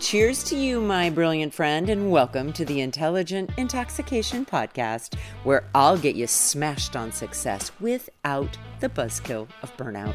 Cheers to you, my brilliant friend, and welcome to the Intentional Intoxication Podcast, where I'll get you smashed on success without the buzzkill of burnout.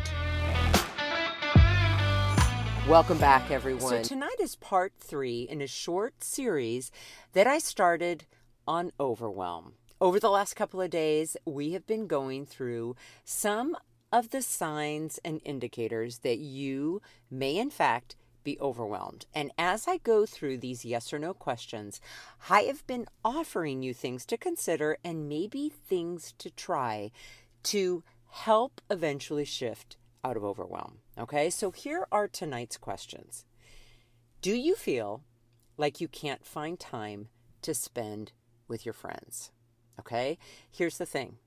Welcome back, everyone. So, tonight is part three in a short series that I started on overwhelm. Over the last couple of days, we have been going through some of the signs and indicators that you may, in fact, be overwhelmed. And as I go through these yes or no questions, I have been offering you things to consider and maybe things to try to help eventually shift out of overwhelm. Okay, so here are tonight's questions Do you feel like you can't find time to spend with your friends? Okay, here's the thing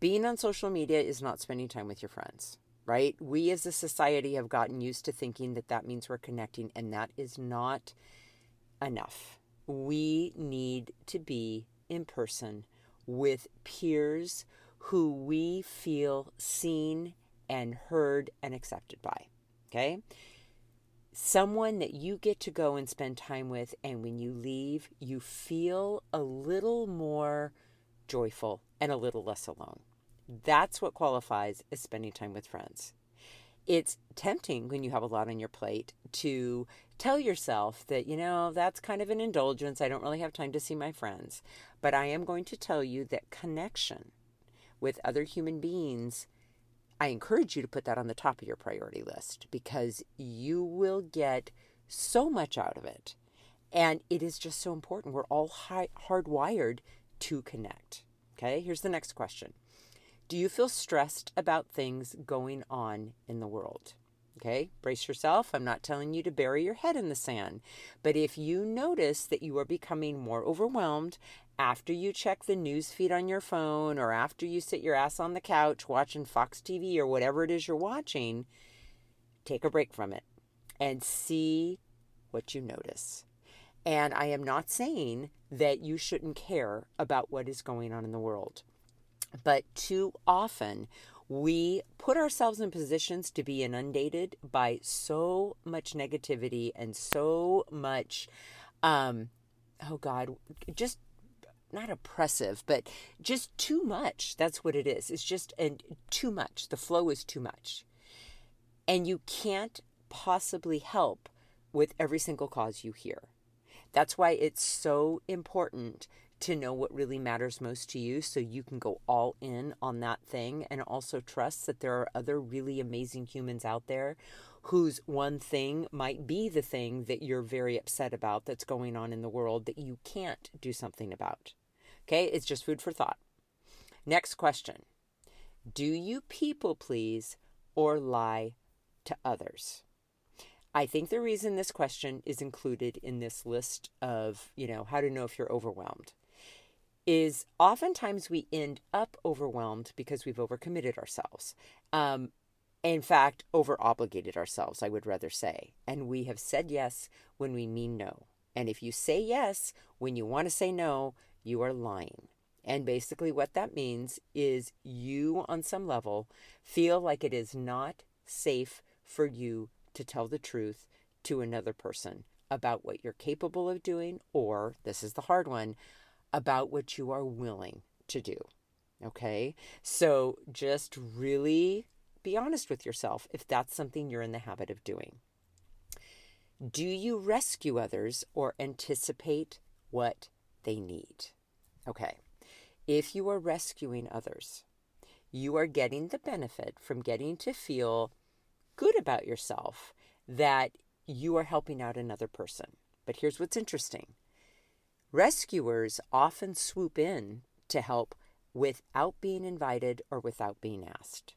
being on social media is not spending time with your friends right? We as a society have gotten used to thinking that that means we're connecting, and that is not enough. We need to be in person with peers who we feel seen and heard and accepted by. Okay? Someone that you get to go and spend time with, and when you leave, you feel a little more joyful and a little less alone. That's what qualifies as spending time with friends. It's tempting when you have a lot on your plate to tell yourself that, you know, that's kind of an indulgence. I don't really have time to see my friends. But I am going to tell you that connection with other human beings, I encourage you to put that on the top of your priority list because you will get so much out of it. And it is just so important. We're all hardwired to connect. Okay, here's the next question do you feel stressed about things going on in the world? Okay, brace yourself. I'm not telling you to bury your head in the sand. But if you notice that you are becoming more overwhelmed after you check the news feed on your phone or after you sit your ass on the couch watching Fox TV or whatever it is you're watching, take a break from it and see what you notice. And I am not saying that you shouldn't care about what is going on in the world. But too often, we put ourselves in positions to be inundated by so much negativity and so much, um, oh God, just not oppressive, but just too much. That's what it is. It's just and too much. The flow is too much. And you can't possibly help with every single cause you hear. That's why it's so important to know what really matters most to you so you can go all in on that thing and also trust that there are other really amazing humans out there whose one thing might be the thing that you're very upset about that's going on in the world that you can't do something about. Okay, it's just food for thought. Next question Do you people please or lie to others? I think the reason this question is included in this list of, you know, how to know if you're overwhelmed is oftentimes we end up overwhelmed because we've overcommitted ourselves. Um, in fact, over obligated ourselves, I would rather say. And we have said yes when we mean no. And if you say yes when you want to say no, you are lying. And basically, what that means is you, on some level, feel like it is not safe for you to tell the truth to another person about what you're capable of doing, or this is the hard one, about what you are willing to do. Okay? So just really be honest with yourself if that's something you're in the habit of doing. Do you rescue others or anticipate what they need? Okay. if you are rescuing others, you are getting the benefit from getting to feel good about yourself that you are helping out another person. But here's what's interesting rescuers often swoop in to help without being invited or without being asked.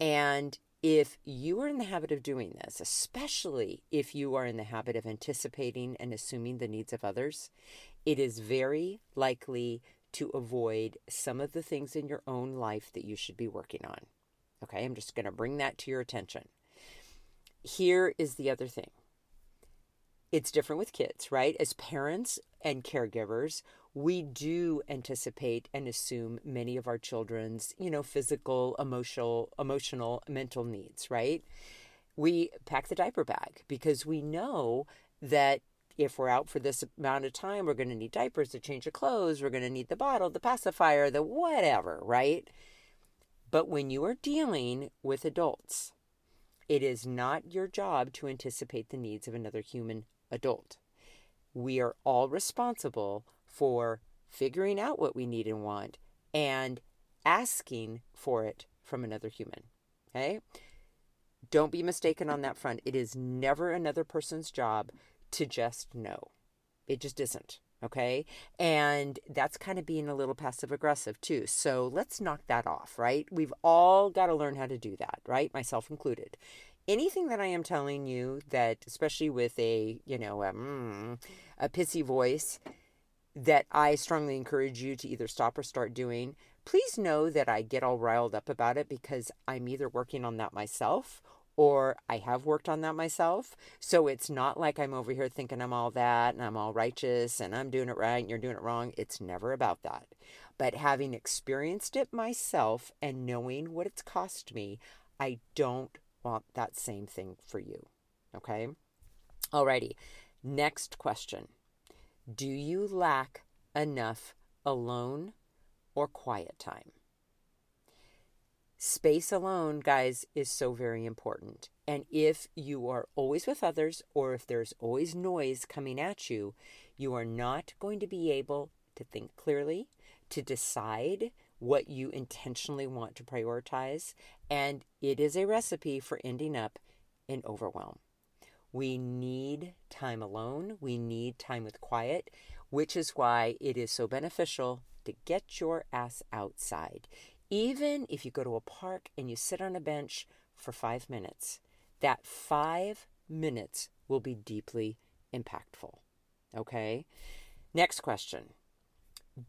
And if you are in the habit of doing this, especially if you are in the habit of anticipating and assuming the needs of others, it is very likely to avoid some of the things in your own life that you should be working on. Okay, I'm just going to bring that to your attention. Here is the other thing it's different with kids, right? As parents and caregivers, we do anticipate and assume many of our children's, you know, physical, emotional, emotional, mental needs, right? We pack the diaper bag because we know that if we're out for this amount of time, we're going to need diapers to change the clothes, we're going to need the bottle, the pacifier, the whatever, right? But when you are dealing with adults, it is not your job to anticipate the needs of another human adult. We are all responsible for figuring out what we need and want and asking for it from another human. Okay? Don't be mistaken on that front. It is never another person's job to just know. It just isn't. Okay. And that's kind of being a little passive aggressive too. So let's knock that off, right? We've all got to learn how to do that, right? Myself included anything that I am telling you that, especially with a, you know, a, mm, a pissy voice, that I strongly encourage you to either stop or start doing, please know that I get all riled up about it because I'm either working on that myself or I have worked on that myself. So it's not like I'm over here thinking I'm all that and I'm all righteous and I'm doing it right and you're doing it wrong. It's never about that. But having experienced it myself and knowing what it's cost me, I don't want that same thing for you. Okay? Alrighty. Next question Do you lack enough alone or quiet time? Space alone, guys, is so very important. And if you are always with others or if there's always noise coming at you, you are not going to be able to think clearly, to decide what you intentionally want to prioritize, and it is a recipe for ending up in overwhelm. We need time alone, we need time with quiet, which is why it is so beneficial to get your ass outside. Even if you go to a park and you sit on a bench for five minutes, that five minutes will be deeply impactful. Okay? Next question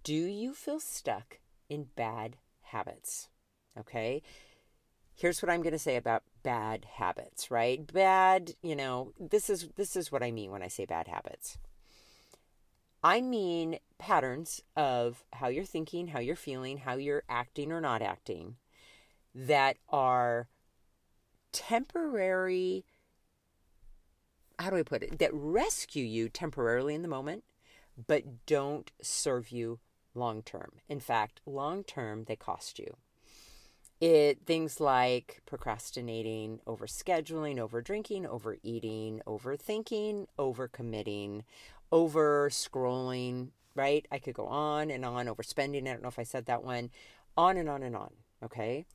Do you feel stuck in bad habits. Okay? Here's what I'm going to say about bad habits, right? Bad, you know, this is this is what I mean when I say bad habits. I mean patterns of how you're thinking, how you're feeling, how you're acting or not acting that are temporary how do I put it? That rescue you temporarily in the moment, but don't serve you long term. In fact, long term, they cost you. It things like procrastinating, over scheduling, over drinking, overeating, overthinking, overcommitting, over scrolling, right? I could go on and on, overspending. I don't know if I said that one. On and on and on. Okay.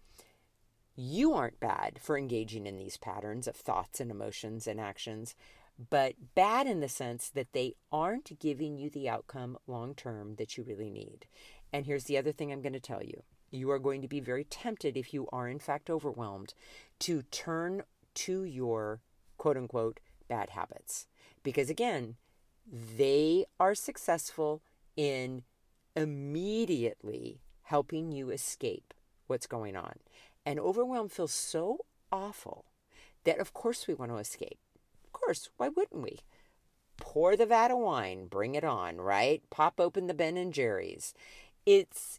You aren't bad for engaging in these patterns of thoughts and emotions and actions but bad in the sense that they aren't giving you the outcome long term that you really need. And here's the other thing I'm going to tell you you are going to be very tempted, if you are in fact overwhelmed, to turn to your quote unquote bad habits. Because again, they are successful in immediately helping you escape what's going on. And overwhelm feels so awful that, of course, we want to escape course, why wouldn't we? Pour the vat of wine, bring it on, right? Pop open the Ben and Jerry's. It's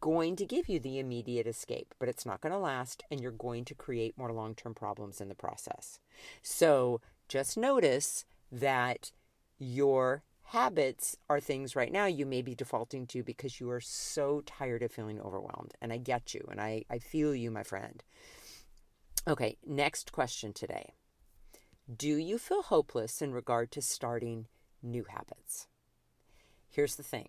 going to give you the immediate escape, but it's not going to last, and you're going to create more long term problems in the process. So just notice that your habits are things right now you may be defaulting to because you are so tired of feeling overwhelmed. And I get you, and I, I feel you, my friend. Okay, next question today. Do you feel hopeless in regard to starting new habits? Here's the thing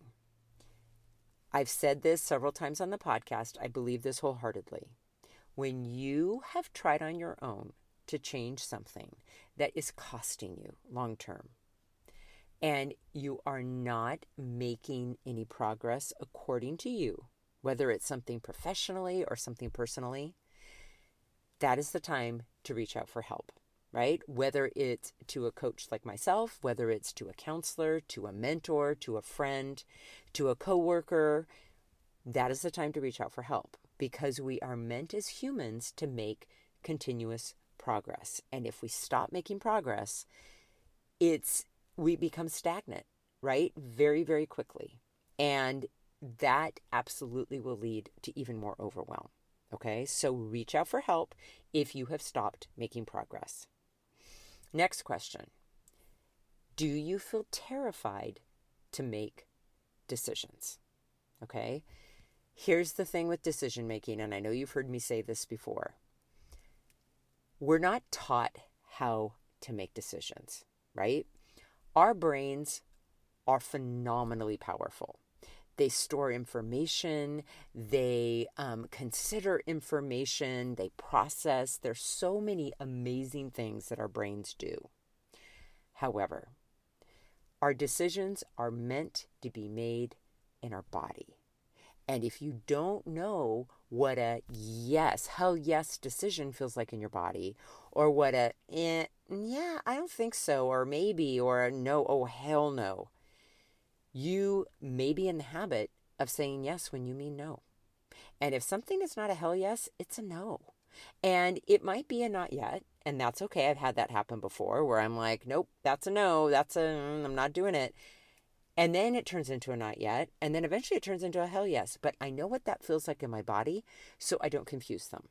I've said this several times on the podcast. I believe this wholeheartedly. When you have tried on your own to change something that is costing you long term, and you are not making any progress according to you, whether it's something professionally or something personally, that is the time to reach out for help, right? Whether it's to a coach like myself, whether it's to a counselor, to a mentor, to a friend, to a coworker, that is the time to reach out for help because we are meant as humans to make continuous progress. And if we stop making progress, it's we become stagnant, right? Very, very quickly. And that absolutely will lead to even more overwhelm. Okay, so reach out for help if you have stopped making progress. Next question Do you feel terrified to make decisions? Okay, here's the thing with decision making, and I know you've heard me say this before. We're not taught how to make decisions, right? Our brains are phenomenally powerful. They store information, they um, consider information, they process. There's so many amazing things that our brains do. However, our decisions are meant to be made in our body. And if you don't know what a yes, hell yes decision feels like in your body, or what a eh, yeah, I don't think so, or maybe, or a no, oh hell no, you may be in the habit of saying yes when you mean no. And if something is not a hell yes, it's a no. And it might be a not yet, and that's okay. I've had that happen before where I'm like, nope, that's a no, that's a, mm, I'm not doing it. And then it turns into a not yet. And then eventually it turns into a hell yes. But I know what that feels like in my body, so I don't confuse them.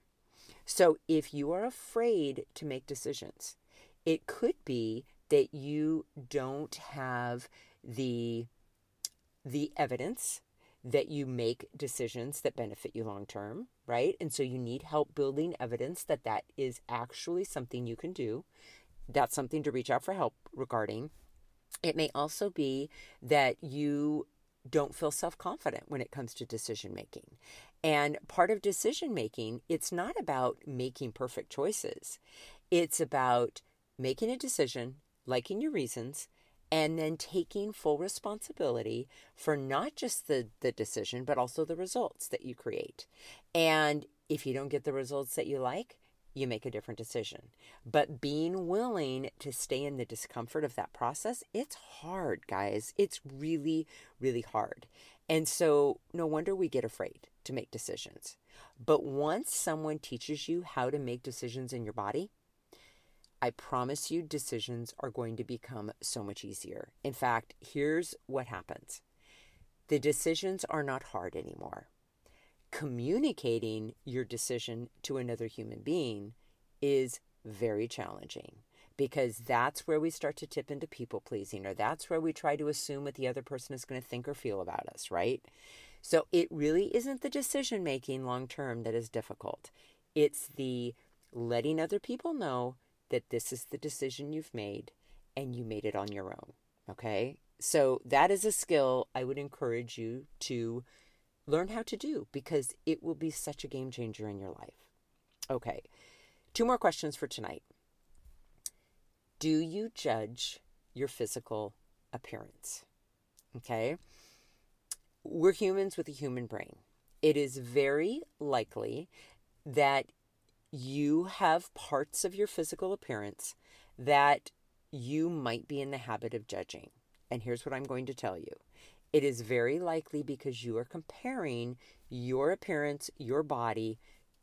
So if you are afraid to make decisions, it could be that you don't have the the evidence that you make decisions that benefit you long term, right? And so you need help building evidence that that is actually something you can do. That's something to reach out for help regarding. It may also be that you don't feel self confident when it comes to decision making. And part of decision making, it's not about making perfect choices, it's about making a decision, liking your reasons, and then taking full responsibility for not just the, the decision, but also the results that you create. And if you don't get the results that you like, you make a different decision. But being willing to stay in the discomfort of that process, it's hard, guys. It's really, really hard. And so, no wonder we get afraid to make decisions. But once someone teaches you how to make decisions in your body, I promise you, decisions are going to become so much easier. In fact, here's what happens the decisions are not hard anymore communicating your decision to another human being is very challenging because that's where we start to tip into people pleasing or that's where we try to assume what the other person is going to think or feel about us, right? So it really isn't the decision making long term that is difficult. It's the letting other people know that this is the decision you've made and you made it on your own. Okay? So that is a skill I would encourage you to learn how to do because it will be such a game changer in your life. Okay, two more questions for tonight. Do you judge your physical appearance? Okay, we're humans with a human brain. It is very likely that you have parts of your physical appearance that you might be in the habit of judging. And here's what I'm going to tell you it is very likely because you are comparing your appearance, your body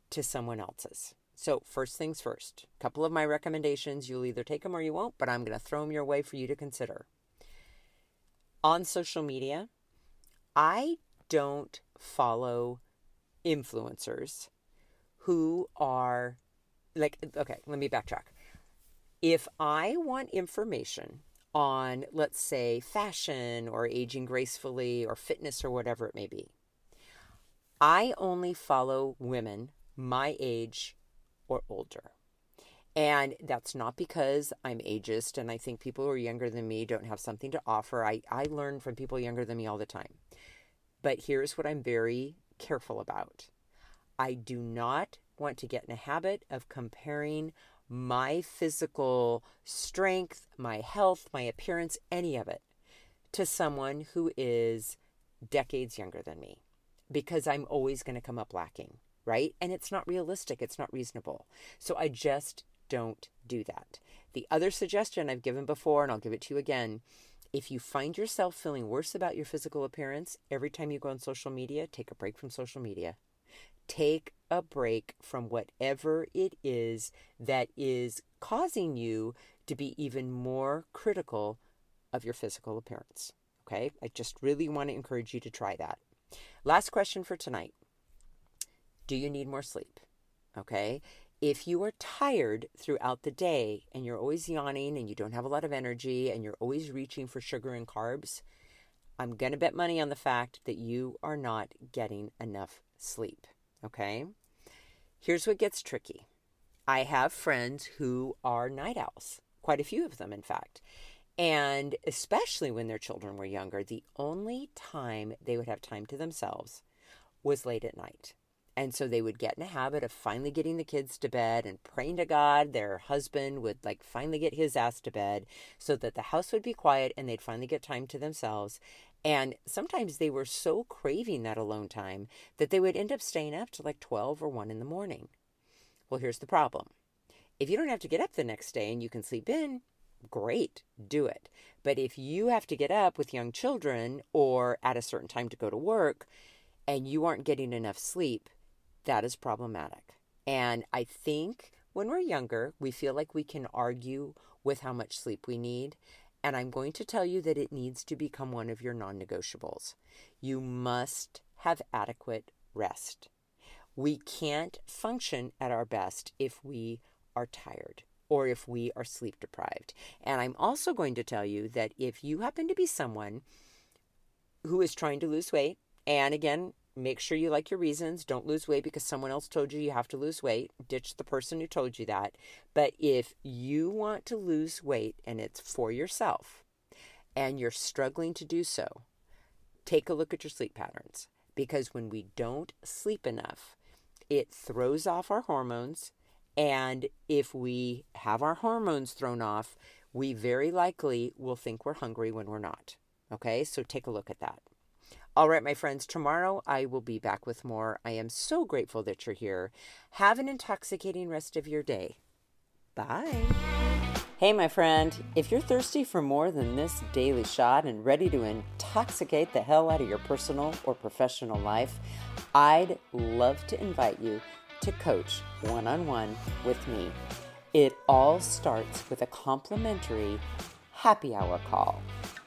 to someone else's. So, first things first, a couple of my recommendations, you'll either take them or you won't, but I'm going to throw them your way for you to consider. On social media, I don't follow influencers who are like, okay, let me backtrack. If I want information on, let's say, fashion or aging gracefully or fitness or whatever it may be. I only follow women my age or older. And that's not because I'm ageist and I think people who are younger than me don't have something to offer. I, I learn from people younger than me all the time. But here's what I'm very careful about I do not want to get in a habit of comparing my physical strength, my health, my appearance, any of it, to someone who is decades younger than me because I'm always going to come up lacking, right? And it's not realistic, it's not reasonable. So I just don't do that. The other suggestion I've given before, and I'll give it to you again if you find yourself feeling worse about your physical appearance every time you go on social media, take a break from social media. Take a break from whatever it is that is causing you to be even more critical of your physical appearance. Okay, I just really want to encourage you to try that. Last question for tonight Do you need more sleep? Okay, if you are tired throughout the day and you're always yawning and you don't have a lot of energy and you're always reaching for sugar and carbs, I'm going to bet money on the fact that you are not getting enough sleep. Okay? Here's what gets tricky I have friends who are night owls, quite a few of them, in fact. And especially when their children were younger, the only time they would have time to themselves was late at night. And so they would get in a habit of finally getting the kids to bed and praying to God their husband would like finally get his ass to bed so that the house would be quiet and they'd finally get time to themselves. And sometimes they were so craving that alone time that they would end up staying up to like 12 or 1 in the morning. Well, here's the problem. If you don't have to get up the next day and you can sleep in, great, do it. But if you have to get up with young children or at a certain time to go to work and you aren't getting enough sleep, that is problematic. And I think when we're younger, we feel like we can argue with how much sleep we need. And I'm going to tell you that it needs to become one of your non negotiables. You must have adequate rest. We can't function at our best if we are tired or if we are sleep deprived. And I'm also going to tell you that if you happen to be someone who is trying to lose weight, and again, make sure you like your reasons. Don't lose weight because someone else told you you have to lose weight. Ditch the person who told you that. But if you want to lose weight and it's for yourself and you're struggling to do so, take a look at your sleep patterns because when we don't sleep enough, it throws off our hormones. And if we have our hormones thrown off, we very likely will think we're hungry when we're not. Okay, so take a look at that. All right, my friends, tomorrow I will be back with more. I am so grateful that you're here. Have an intoxicating rest of your day. Bye. Hey, my friend, if you're thirsty for more than this daily shot and ready to intoxicate the hell out of your personal or professional life, I'd love to invite you to coach one on one with me. It all starts with a complimentary happy hour call